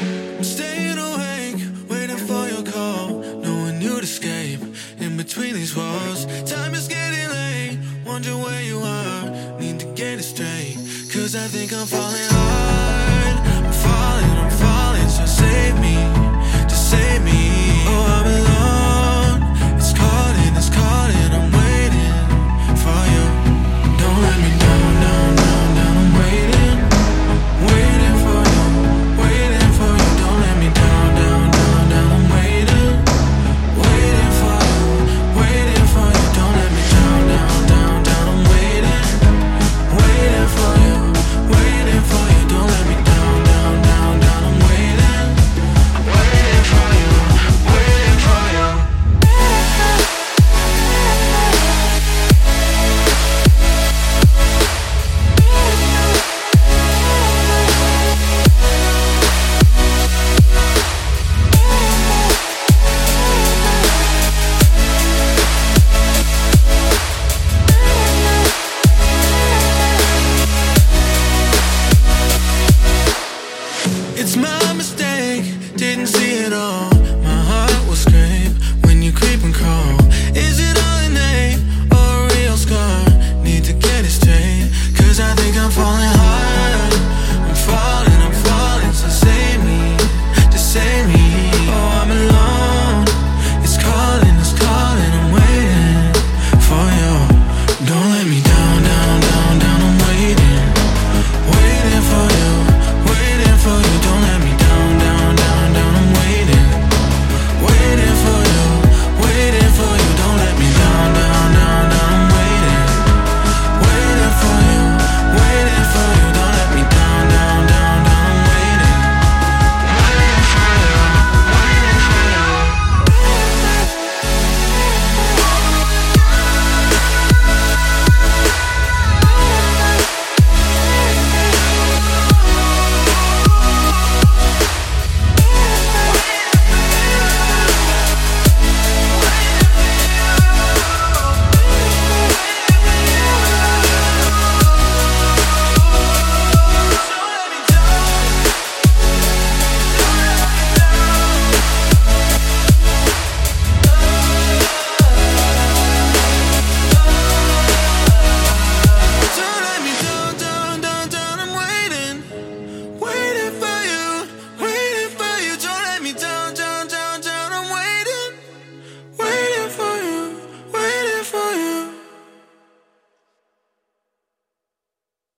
I'm staying awake, waiting for your call. Knowing you'd escape in between these walls. Time is getting late, wonder where you are. Need to get it straight, cause I think I'm falling didn't see it all.